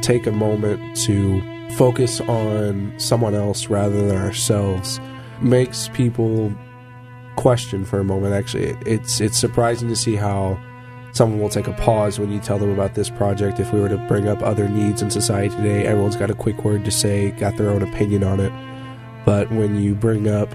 take a moment to focus on someone else rather than ourselves makes people question for a moment. Actually, it's it's surprising to see how someone will take a pause when you tell them about this project. If we were to bring up other needs in society today, everyone's got a quick word to say, got their own opinion on it. But when you bring up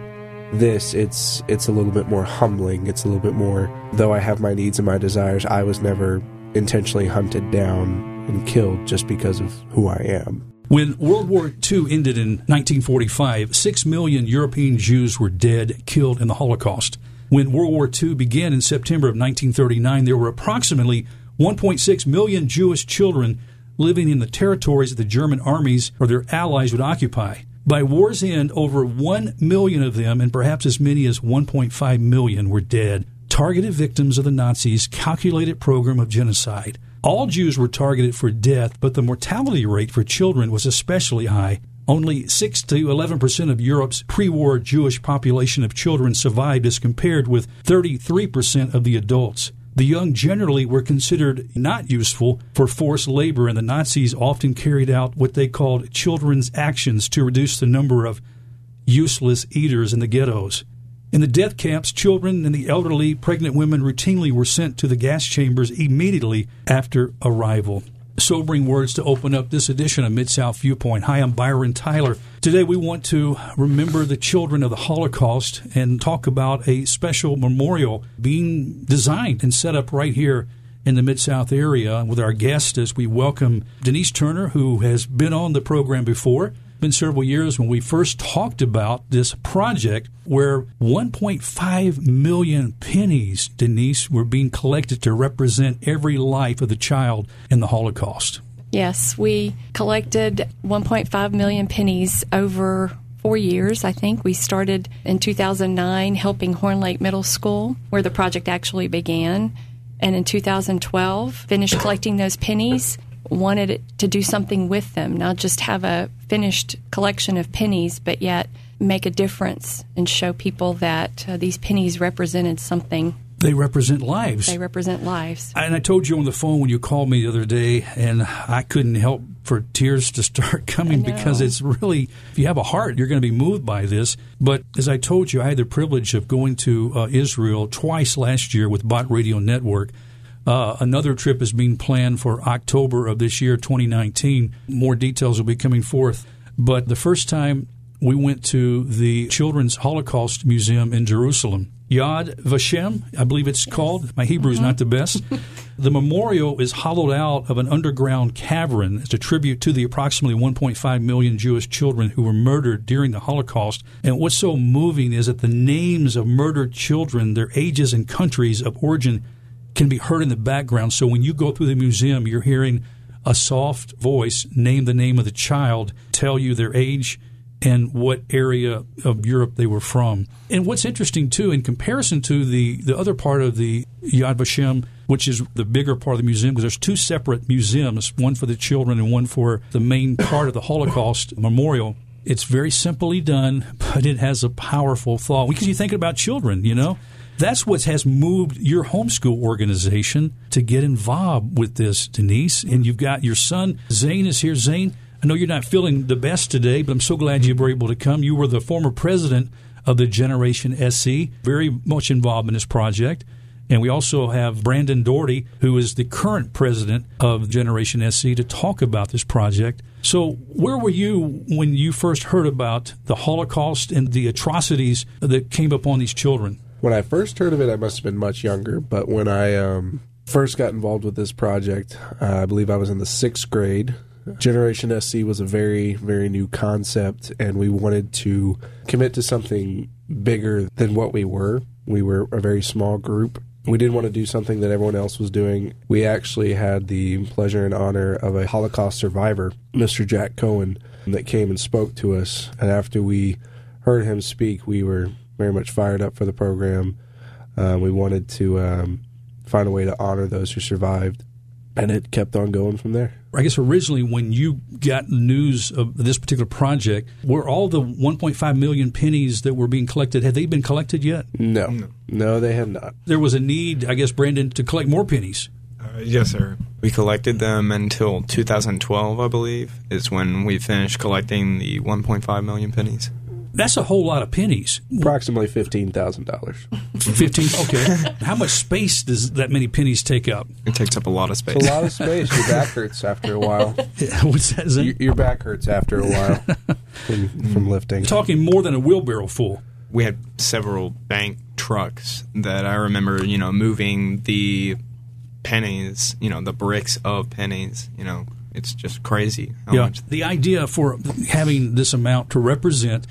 this, it's it's a little bit more humbling. It's a little bit more. Though I have my needs and my desires, I was never intentionally hunted down and killed just because of who I am. When World War II ended in 1945, six million European Jews were dead, killed in the Holocaust. When World War II began in September of 1939, there were approximately 1.6 million Jewish children living in the territories that the German armies or their allies would occupy. By war's end, over 1 million of them, and perhaps as many as 1.5 million, were dead, targeted victims of the Nazis' calculated program of genocide. All Jews were targeted for death, but the mortality rate for children was especially high. Only 6 to 11 percent of Europe's pre war Jewish population of children survived, as compared with 33 percent of the adults. The young generally were considered not useful for forced labor, and the Nazis often carried out what they called children's actions to reduce the number of useless eaters in the ghettos. In the death camps, children and the elderly, pregnant women routinely were sent to the gas chambers immediately after arrival. Sobering words to open up this edition of Mid South Viewpoint. Hi, I'm Byron Tyler. Today we want to remember the children of the Holocaust and talk about a special memorial being designed and set up right here in the Mid South area with our guest as we welcome Denise Turner, who has been on the program before been several years when we first talked about this project where 1.5 million pennies, Denise, were being collected to represent every life of the child in the Holocaust. Yes, we collected 1.5 million pennies over four years, I think. We started in 2009 helping Horn Lake Middle School, where the project actually began. And in 2012, finished collecting those pennies wanted to do something with them, not just have a finished collection of pennies, but yet make a difference and show people that uh, these pennies represented something. They represent lives. They represent lives. And I told you on the phone when you called me the other day, and I couldn't help for tears to start coming because it's really, if you have a heart, you're going to be moved by this. But as I told you, I had the privilege of going to uh, Israel twice last year with Bott Radio Network uh, another trip is being planned for October of this year, 2019. More details will be coming forth. But the first time we went to the Children's Holocaust Museum in Jerusalem, Yad Vashem, I believe it's called. My Hebrew is not the best. the memorial is hollowed out of an underground cavern as a tribute to the approximately 1.5 million Jewish children who were murdered during the Holocaust. And what's so moving is that the names of murdered children, their ages and countries of origin can be heard in the background. So when you go through the museum, you're hearing a soft voice name the name of the child, tell you their age and what area of Europe they were from. And what's interesting too, in comparison to the, the other part of the Yad Vashem, which is the bigger part of the museum, because there's two separate museums, one for the children and one for the main part of the Holocaust memorial. It's very simply done, but it has a powerful thought. Because you think about children, you know? That's what has moved your homeschool organization to get involved with this, Denise. And you've got your son, Zane, is here. Zane, I know you're not feeling the best today, but I'm so glad you were able to come. You were the former president of the Generation SC, very much involved in this project. And we also have Brandon Daugherty, who is the current president of Generation SC, to talk about this project. So, where were you when you first heard about the Holocaust and the atrocities that came upon these children? when I first heard of it, I must have been much younger. But when I um, first got involved with this project, uh, I believe I was in the sixth grade. Generation SC was a very, very new concept, and we wanted to commit to something bigger than what we were. We were a very small group. We didn't want to do something that everyone else was doing. We actually had the pleasure and honor of a Holocaust survivor, Mr. Jack Cohen, that came and spoke to us. And after we heard him speak, we were very much fired up for the program. Uh, we wanted to um, find a way to honor those who survived, and it kept on going from there. I guess originally, when you got news of this particular project, were all the 1.5 million pennies that were being collected had they been collected yet? No, no, no they had not. There was a need, I guess, Brandon, to collect more pennies. Uh, yes, sir. We collected them until 2012, I believe, is when we finished collecting the 1.5 million pennies. That's a whole lot of pennies. Approximately fifteen thousand dollars. Fifteen. Okay. How much space does that many pennies take up? It takes up a lot of space. It's a lot of space. Your back hurts after a while. What's that? Your, your back hurts after a while from, from lifting. Talking more than a wheelbarrow full. we had several bank trucks that I remember, you know, moving the pennies, you know, the bricks of pennies, you know, it's just crazy how yeah. much. The idea for having this amount to represent,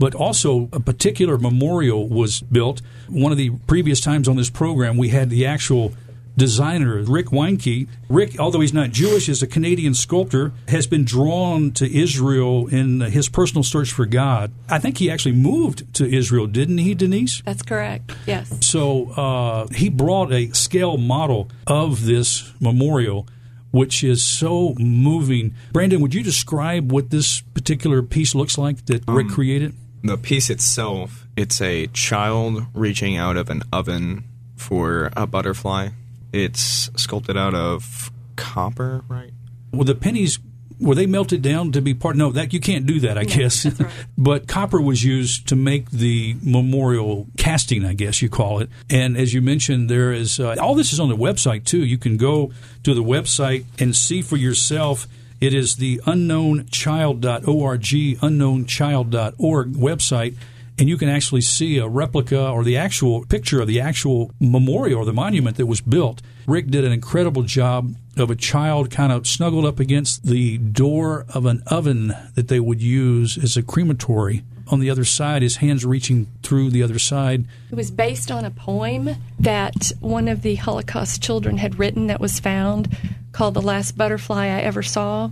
but also a particular memorial was built. One of the previous times on this program, we had the actual designer, Rick Wienecke. Rick, although he's not Jewish, is a Canadian sculptor, has been drawn to Israel in his personal search for God. I think he actually moved to Israel, didn't he, Denise? That's correct. Yes. So uh, he brought a scale model of this memorial, which is so moving. Brandon, would you describe what this particular piece looks like that Rick created? The piece itself, it's a child reaching out of an oven for a butterfly. It's sculpted out of copper, right? Well, the pennies were they melted down to be part? No, that you can't do that, I guess. that's right. but copper was used to make the memorial casting, I guess you call it. And as you mentioned, there is uh, all this is on the website too. You can go to the website and see for yourself. It is the unknownchild.org, unknownchild.org website and you can actually see a replica or the actual picture of the actual memorial or the monument that was built. Rick did an incredible job of a child kind of snuggled up against the door of an oven that they would use as a crematory. On the other side, his hands reaching through the other side. It was based on a poem that one of the Holocaust children had written that was found called The Last Butterfly I Ever Saw.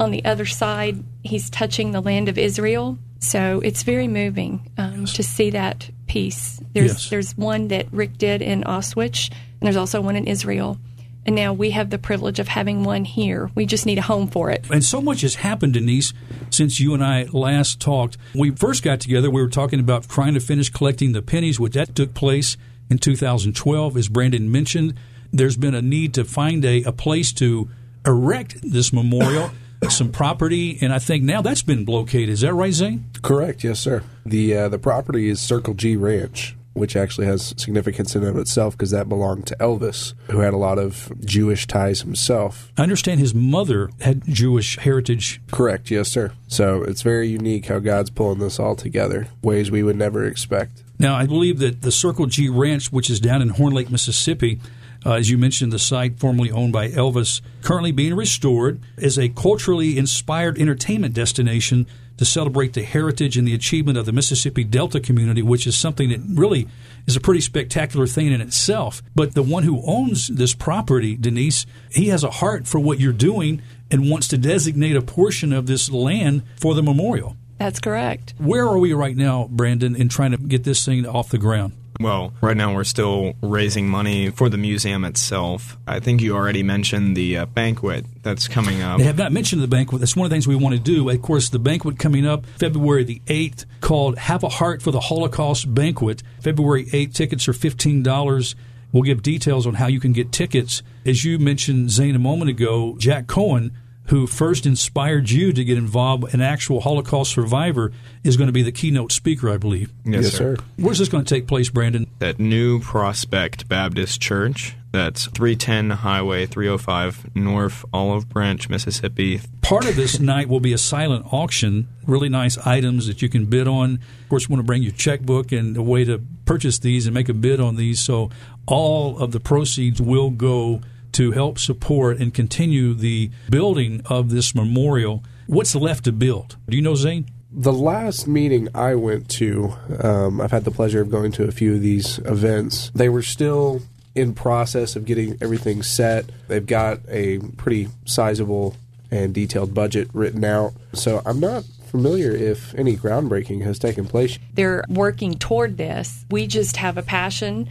On the other side, he's touching the land of Israel. So it's very moving um, to see that piece. There's Yes. there's one that Rick did in Auschwitz, and there's also one in Israel. And now we have the privilege of having one here. We just need a home for it. And so much has happened, Denise, since you and I last talked. When we first got together, we were talking about trying to finish collecting the pennies, which that took place in 2012. As Brandon mentioned, there's been a need to find a, a place to erect this memorial, some property, and I think now that's been located. Is that right, Zane? Correct, yes, sir. The uh, the property is Circle G Ranch, which actually has significance in and of itself because that belonged to Elvis, who had a lot of Jewish ties himself. I understand his mother had Jewish heritage. Correct, yes, sir. So it's very unique how God's pulling this all together, ways we would never expect. Now, I believe that the Circle G Ranch, which is down in Horn Lake, Mississippi, uh, as you mentioned, the site formerly owned by Elvis, currently being restored as a culturally inspired entertainment destination to celebrate the heritage and the achievement of the Mississippi Delta community, which is something that really is a pretty spectacular thing in itself. But the one who owns this property, Denise, he has a heart for what you're doing and wants to designate a portion of this land for the memorial. That's correct. Where are we right now, Brandon, in trying to get this thing off the ground? Well, right now we're still raising money for the museum itself. I think you already mentioned the uh, banquet that's coming up. They have not mentioned the banquet. That's one of the things we want to do. Of course, the banquet coming up February the 8th called Have a Heart for the Holocaust Banquet. February 8th, tickets are $15. We'll give details on how you can get tickets. As you mentioned, Zane, a moment ago, Jack Cohen, who first inspired you to get involved, an actual Holocaust survivor, is going to be the keynote speaker, I believe. Yes, sir. Where's this going to take place, Brandon? At New Prospect Baptist Church. That's 310 Highway 305 North Olive Branch, Mississippi. Part of this night will be a silent auction, really nice items that you can bid on. Of course, you want to bring your checkbook and a way to purchase these and make a bid on these. So all of the proceeds will go to help support and continue the building of this memorial. What's left to build? Do you know, Zane? The last meeting I went to, um, I've had the pleasure of going to a few of these events. They were still in process of getting everything set. They've got a pretty sizable and detailed budget written out. So I'm not familiar if any groundbreaking has taken place. They're working toward this. We just have a passion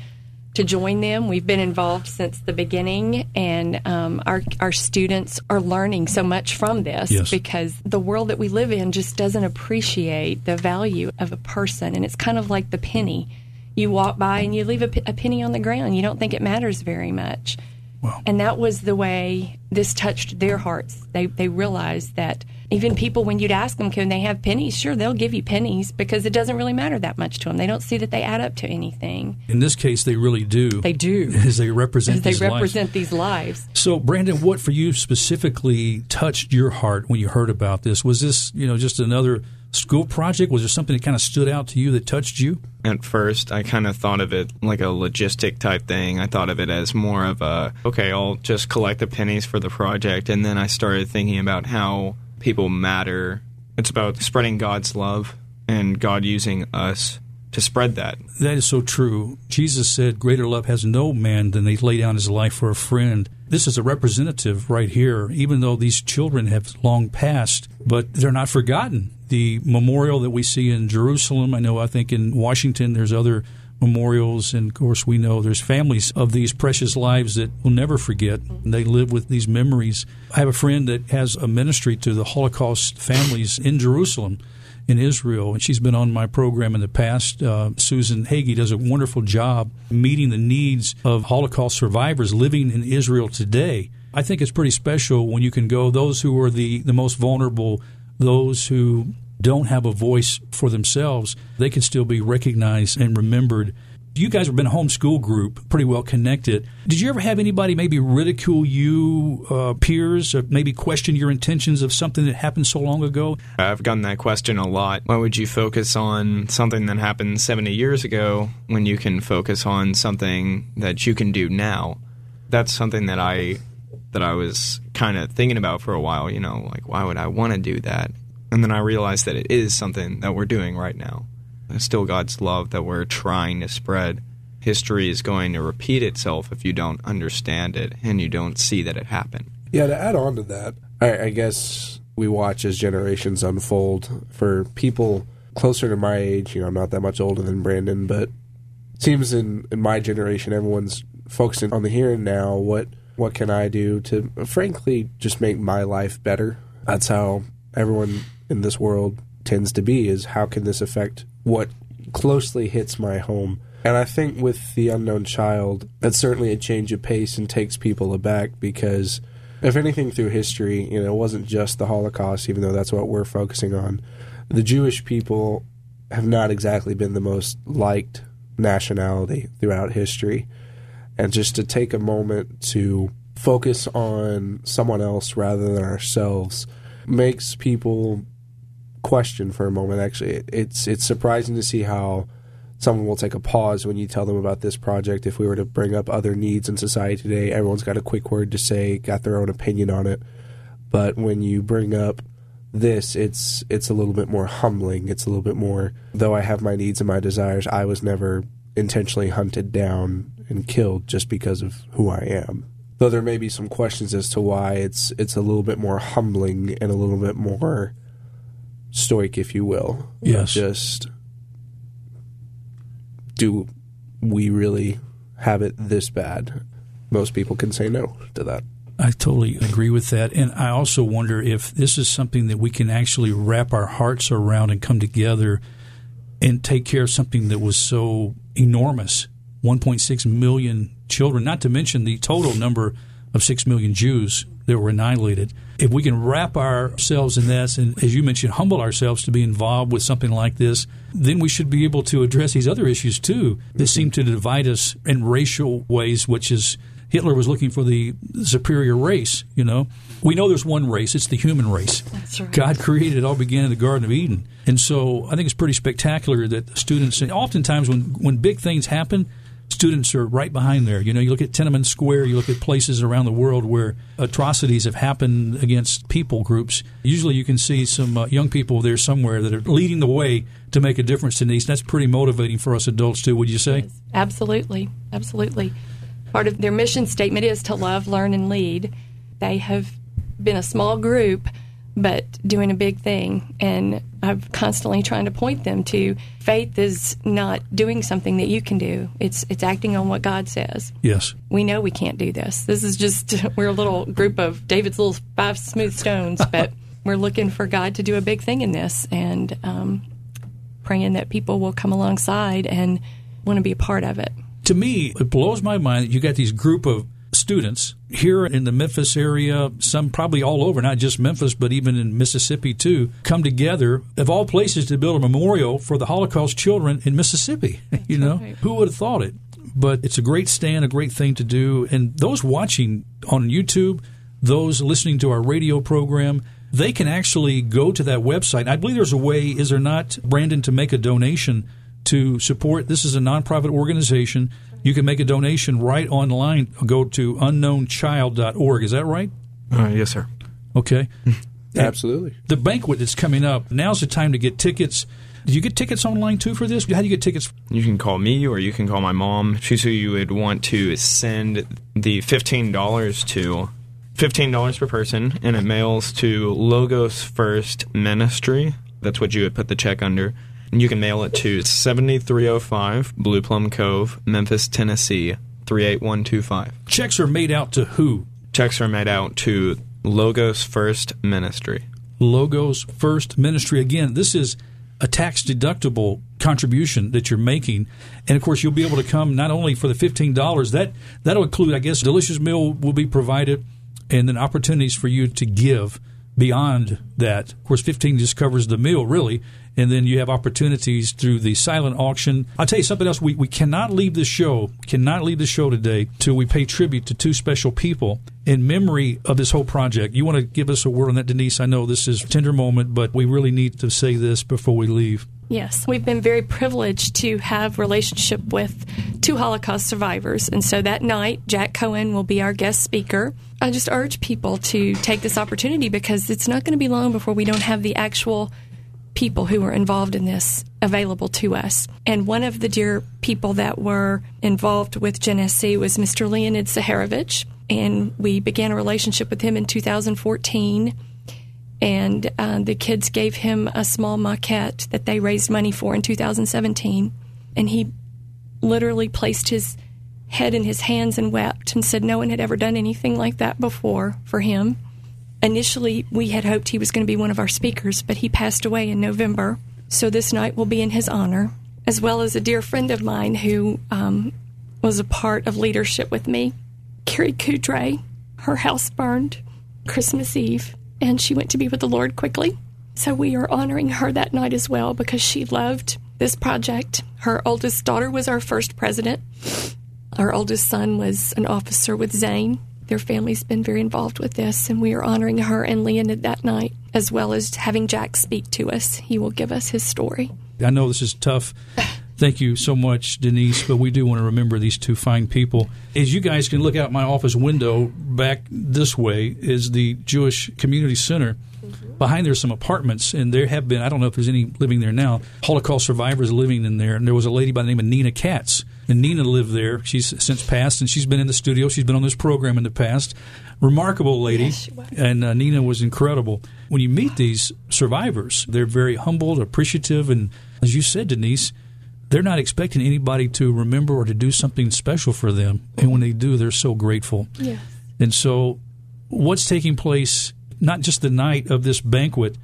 to join them. We've been involved since the beginning, and um, our our students are learning so much from this Yes. because the world that we live in just doesn't appreciate the value of a person, and it's kind of like the penny. You walk by and you leave a, penny on the ground. You don't think it matters very much. Wow. And that was the way this touched their hearts. They they realized that even people, when you'd ask them, can they have pennies? Sure, they'll give you pennies because it doesn't really matter that much to them. They don't see that they add up to anything. In this case, they really do. They do. As they represent As they these lives. represent these lives. So, Brandon, what for you specifically touched your heart when you heard about this? Was this, you know, just another school project? Was there something that kind of stood out to you that touched you? At first, I kind of thought of it like a logistic type thing. I thought of it as more of a, okay, I'll just collect the pennies for the project. And then I started thinking about how people matter. It's about spreading God's love and God using us to spread that. That is so true. Jesus said, Greater love has no man than they lay down his life for a friend. This is a representative right here, even though these children have long passed, but they're not forgotten. The memorial that we see in Jerusalem, I know, I think in Washington, there's other memorials, and of course, we know there's families of these precious lives that we'll never forget. And they live with these memories. I have a friend that has a ministry to the Holocaust families in Jerusalem in Israel, and she's been on my program in the past. Uh, Susan Hagee does a wonderful job meeting the needs of Holocaust survivors living in Israel today. I think it's pretty special when you can go those who are the, the most vulnerable, those who don't have a voice for themselves, they can still be recognized and remembered you guys have been a homeschool group, pretty well connected. Did you ever have anybody maybe ridicule you, uh, peers, or maybe question your intentions of something that happened so long ago? I've gotten that question a lot. Why would you focus on something that happened 70 years ago when you can focus on something that you can do now? That's something that I that I was kind of thinking about for a while, you know, like why would I want to do that? And then I realized that it is something that we're doing right now It's still God's love that we're trying to spread. History is going to repeat itself if you don't understand it and you don't see that it happened. Yeah, to add on to that, I, I guess we watch as generations unfold. For people closer to my age, you know, I'm not that much older than Brandon, but it seems in, in my generation, everyone's focusing on the here and now. What what can I do to, frankly, just make my life better? That's how everyone in this world tends to be. Is how can this affect what closely hits my home. And I think with The Unknown Child, that's certainly a change of pace and takes people aback because, if anything, through history, you know, it wasn't just the Holocaust, even though that's what we're focusing on. The Jewish people have not exactly been the most liked nationality throughout history. And just to take a moment to focus on someone else rather than ourselves makes people question for a moment. Actually, it's it's surprising to see how someone will take a pause when you tell them about this project. If we were to bring up other needs in society today, everyone's got a quick word to say, got their own opinion on it. But when you bring up this, it's it's a little bit more humbling. It's a little bit more. Though I have my needs and my desires, I was never intentionally hunted down and killed just because of who I am. Though there may be some questions as to why it's it's a little bit more humbling and a little bit more stoic, if you will. Yes. Just do we really have it this bad? Most people can say no to that. I totally agree with that. And I also wonder if this is something that we can actually wrap our hearts around and come together and take care of something that was so enormous 1.6 million children, not to mention the total number of 6 million Jews that were annihilated. If we can wrap ourselves in this and, as you mentioned, humble ourselves to be involved with something like this, then we should be able to address these other issues too that mm-hmm. seem to divide us in racial ways, which is Hitler was looking for the superior race, you know. We know there's one race, it's the human race. That's right. God created it all began in the Garden of Eden. And so I think it's pretty spectacular that students, and oftentimes when, when big things happen, students are right behind there. You know, you look at Tiananmen Square, you look at places around the world where atrocities have happened against people groups. Usually you can see some uh, young people there somewhere that are leading the way to make a difference in these. That's pretty motivating for us adults, too, would you say? Absolutely. Absolutely. Part of their mission statement is to love, learn, and lead. They have been a small group but doing a big thing. And I'm constantly trying to point them to faith is not doing something that you can do. It's it's acting on what God says. Yes. We know we can't do this. This is just we're a little group of David's little five smooth stones, but we're looking for God to do a big thing in this and um, praying that people will come alongside and want to be a part of it. To me, it blows my mind that you got these group of students here in the Memphis area, some probably all over, not just Memphis, but even in Mississippi too, come together of all places to build a memorial for the Holocaust children in Mississippi. you know, right. who would have thought it? But it's a great stand, a great thing to do. And those watching on YouTube, those listening to our radio program, they can actually go to that website. I believe there's a way, is there not, Brandon, to make a donation to support? This is a nonprofit organization. You can make a donation right online. Go to unknownchild.org. Is that right? Uh, yes, sir. Okay. Absolutely. The banquet that's coming up, now's the time to get tickets. Did you get tickets online too for this? How do you get tickets? You can call me or you can call my mom. She's who you would want to send the $15 to. $15 per person, and it mails to Logos First Ministry. That's what you would put the check under. And you can mail it to 7305 Blue Plum Cove, Memphis, Tennessee, 38125. Checks are made out to who? Checks are made out to Logos First Ministry. Logos First Ministry. Again, this is a tax deductible contribution that you're making, and of course you'll be able to come not only for the fifteen dollars that that'll include, I guess, delicious meal will be provided, and then opportunities for you to give beyond that. Of course, fifteen just covers the meal really, and then you have opportunities through the silent auction. I'll tell you something else. We we cannot leave the show, cannot leave the show today till we pay tribute to two special people in memory of this whole project. You want to give us a word on that, Denise? I know this is a tender moment, but we really need to say this before we leave. Yes, we've been very privileged to have relationship with two Holocaust survivors, and so that night Jack Cohen will be our guest speaker. I just urge people to take this opportunity because it's not going to be long before we don't have the actual people who were involved in this available to us. And one of the dear people that were involved with Genesee was Mr. Leonid Zaharovich, and we began a relationship with him in 2014 and uh, the kids gave him a small maquette that they raised money for in 2017 and he literally placed his head in his hands and wept and said no one had ever done anything like that before for him. Initially we had hoped he was going to be one of our speakers but he passed away in november. So this night will be in his honor as well as a dear friend of mine who um, was a part of leadership with me carrie Coudray. her house burned christmas eve and she went to be with the Lord quickly. So we are honoring her that night as well because she loved this project. Her oldest daughter was our first president. Our oldest son was an officer with Zane. Their family's been very involved with this, and we are honoring her and Leonid that night, as well as having Jack speak to us. He will give us his story. I know this is tough. Thank you so much, Denise, but we do want to remember these two fine people. As you guys can look out my office window back this way is the Jewish Community Center. Behind there's some apartments, and there have been, I don't know if there's any living there now, Holocaust survivors living in there. And there was a lady by the name of Nina Katz. And Nina lived there. She's since passed, and she's been in the studio. She's been on this program in the past. Remarkable lady. Yes. And uh, Nina was incredible. When you meet these survivors, they're very humbled, appreciative, and as you said, Denise, they're not expecting anybody to remember or to do something special for them. And when they do, they're so grateful. Yes. And so, what's taking place, not just the night of this banquet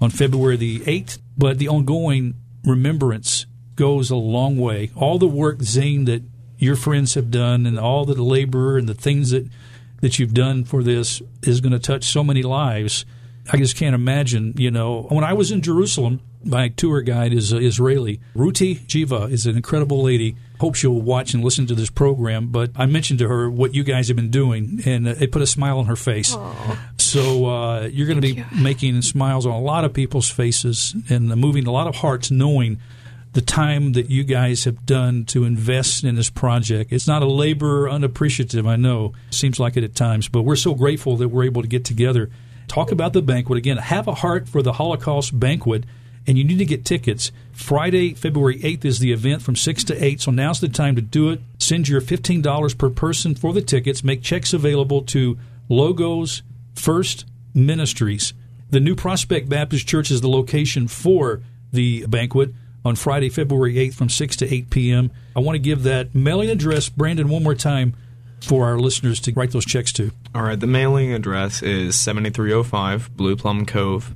on February the 8th, but the ongoing remembrance goes a long way. All the work, Zane, that your friends have done, and all the labor and the things that, that you've done for this is going to touch so many lives. I just can't imagine, you know. When I was in Jerusalem, my tour guide is uh, Israeli. Ruti Jiva is an incredible lady. Hope she'll watch and listen to this program. But I mentioned to her what you guys have been doing, and uh, it put a smile on her face. So uh, you're going to be making smiles on a lot of people's faces and moving a lot of hearts, knowing the time that you guys have done to invest in this project. It's not a labor unappreciative, I know. Seems like it at times, but we're so grateful that we're able to get together, talk about the banquet. Again, have a heart for the Holocaust banquet, and you need to get tickets. Friday, February 8th is the event from 6 to 8, so now's the time to do it. Send your $15 per person for the tickets. Make checks available to Logos First Ministries. The New Prospect Baptist Church is the location for the banquet on Friday, February 8th from 6 to 8 p.m. I want to give that mailing address, Brandon, one more time for our listeners to write those checks to. All right, the mailing address is 7305 Blue Plum Cove,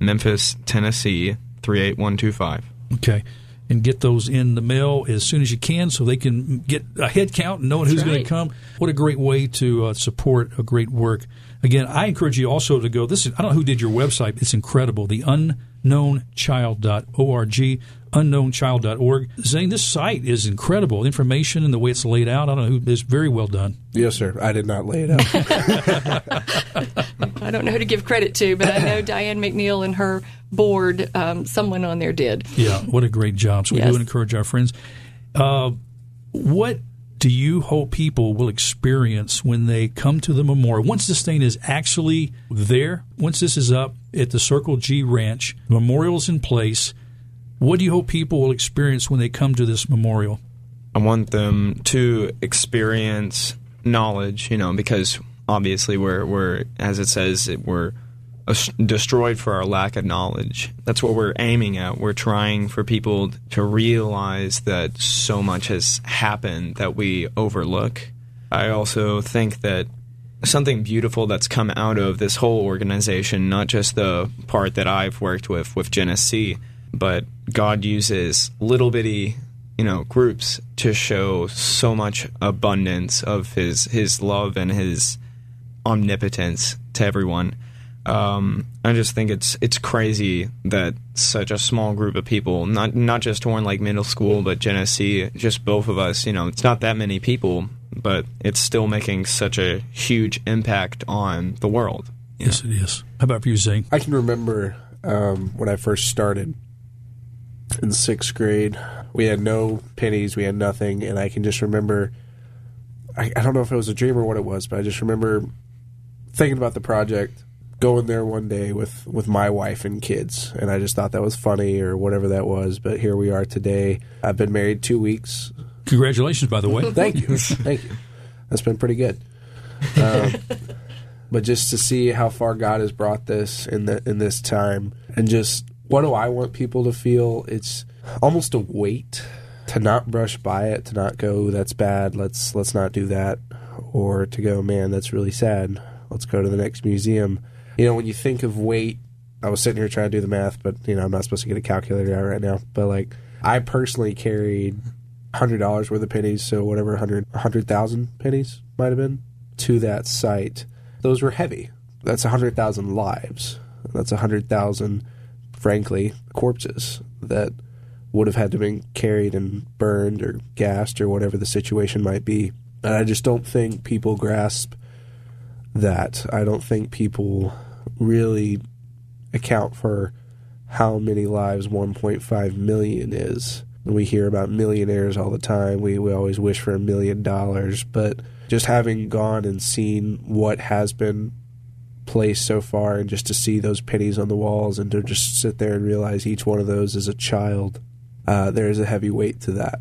Memphis, Tennessee 38125. Okay. and get those in the mail as soon as you can so they can get a head count and knowing who's going to come. What a great way to uh, support a great work. Again, I encourage you also to go. This is, I don't know who did your website. It's incredible. The unknownchild.org, unknownchild.org. Zane, this site is incredible. Information and the way it's laid out, I don't know who, it's very well done. Yes, sir. I did not lay it out. I don't know who to give credit to, but I know Diane McNeil and her board, um, someone on there did. Yeah, what a great job. So we Yes. do encourage our friends. Uh, what do you hope people will experience when they come to the memorial? Once this thing is actually there, once this is up at the Circle G Ranch, memorial's in place, what do you hope people will experience when they come to this memorial? I want them to experience knowledge, you know, because obviously we're we're as it says we're destroyed for our lack of knowledge. That's what we're aiming at. We're trying for people to realize that so much has happened that we overlook. I also think that something beautiful that's come out of this whole organization, not just the part that I've worked with with Genesee, but God uses little bitty, you know, groups to show so much abundance of his his love and his omnipotence to everyone. Um, I just think it's it's crazy that such a small group of people, not not just Horn Lake Middle School, but Genesee, just both of us, you know, it's not that many people, but it's still making such a huge impact on the world. Yes, it is. How about for you, Zane? I can remember um, when I first started in sixth grade. We had no pennies, we had nothing, and I can just remember. I, I don't know if it was a dream or what it was, but I just remember thinking about the project, going there one day with with my wife and kids, and I just thought that was funny or whatever that was. But here we are today. I've been married two weeks. Congratulations, by the way. Thank you, thank you. That's been pretty good. Um, but just to see how far God has brought this in the in this time, and just what do I want people to feel? It's almost a weight to not brush by it, to not go, "That's bad. Let's let's not do that," or to go, "Man, that's really sad. Let's go to the next museum." You know, when you think of weight, I was sitting here trying to do the math, but you know, I'm not supposed to get a calculator out right now. But like, I personally carried hundred dollars worth of pennies, so whatever hundred hundred thousand pennies might have been to that site. Those were heavy. That's hundred thousand lives. That's hundred thousand, frankly, corpses that would have had to been carried and burned or gassed or whatever the situation might be. And I just don't think people grasp that. I don't think people really account for how many lives 1.5 million is. We hear about millionaires all the time. We, we always wish for a million dollars, but just having gone and seen what has been placed so far and just to see those pennies on the walls and to just sit there and realize each one of those is a child, uh, there is a heavy weight to that.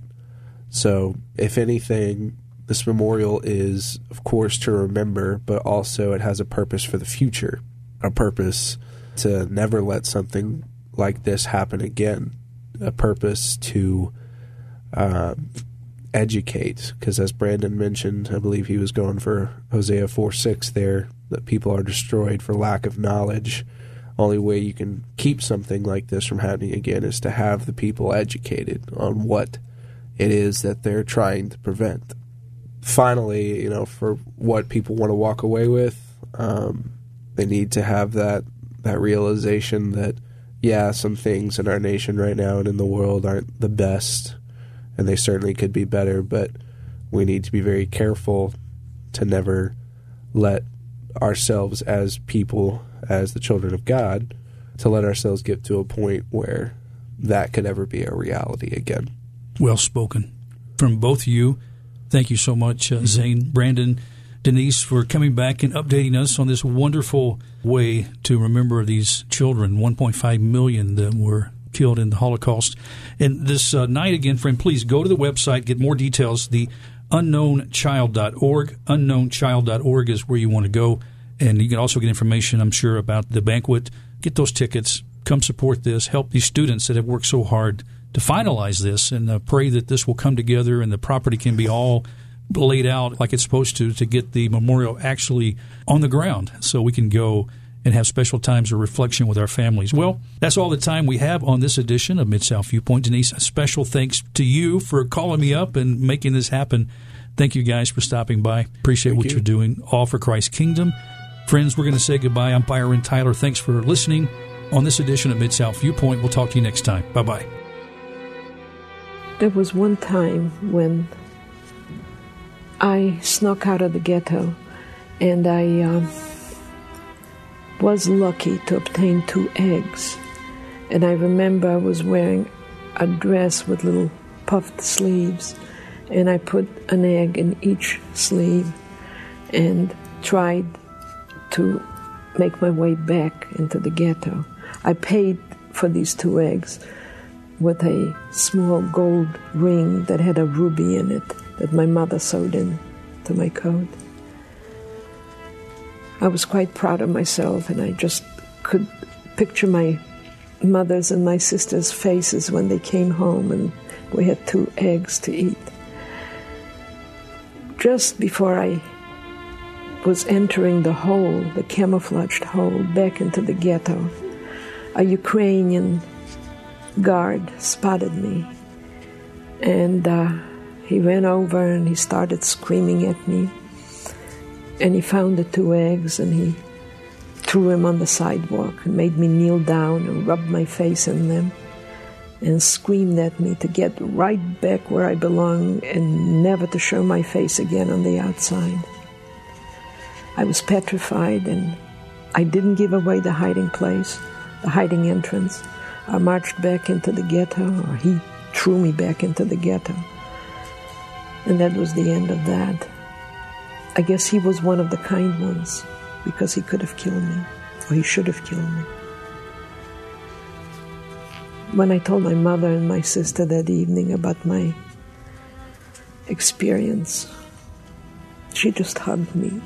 So, if anything, this memorial is, of course, to remember, but also it has a purpose for the future, a purpose to never let something like this happen again, a purpose to uh, educate. Because as Brandon mentioned, I believe he was going for Hosea 4 6 there, that people are destroyed for lack of knowledge. Only way you can keep something like this from happening again is to have the people educated on what it is that they're trying to prevent. Finally, you know, for what people want to walk away with, um, they need to have that that realization that yeah, some things in our nation right now and in the world aren't the best, and they certainly could be better. But we need to be very careful to never let ourselves as people, as the children of God, to let ourselves get to a point where that could ever be a reality again. Well spoken from both of you. Thank you so much, uh, Zane, Brandon, Denise, for coming back and updating us on this wonderful way to remember these children 1.5 million that were killed in the Holocaust. And this uh, night, again, friend, please go to the website, get more details. The unknownchild.org. Unknownchild.org is where you want to go. And you can also get information, I'm sure, about the banquet. Get those tickets. Come support this. Help these students that have worked so hard to finalize this and uh, pray that this will come together and the property can be all laid out like it's supposed to to get the memorial actually on the ground so we can go and have special times of reflection with our families. Well, that's all the time we have on this edition of Mid South Viewpoint. Denise, a special thanks to you for calling me up and making this happen. Thank you guys for stopping by. Appreciate Thank what you. are doing, all for Christ's kingdom. Friends, we're going to say goodbye. I'm Byron Tyler. Thanks for listening on this edition of Mid South Viewpoint. We'll talk to you next time. Bye bye. There was one time when I snuck out of the ghetto and I um, was lucky to obtain two eggs. And I remember I was wearing a dress with little puffed sleeves, and I put an egg in each sleeve and tried to make my way back into the ghetto. I paid for these two eggs with a small gold ring that had a ruby in it that my mother sewed in to my coat. I was quite proud of myself, and I just could picture my mother's and my sister's faces when they came home and we had two eggs to eat. Just before I was entering the hole, the camouflaged hole, back into the ghetto, a Ukrainian guard spotted me. And uh, he ran over and he started screaming at me. And he found the two eggs and he threw them on the sidewalk and made me kneel down and rub my face in them and screamed at me to get right back where I belong and never to show my face again on the outside. I was petrified and I didn't give away the hiding place, the hiding entrance. I marched back into the ghetto, or he threw me back into the ghetto. And that was the end of that. I guess he was one of the kind ones because he could have killed me, or he should have killed me. When I told my mother and my sister that evening about my experience, she just hugged me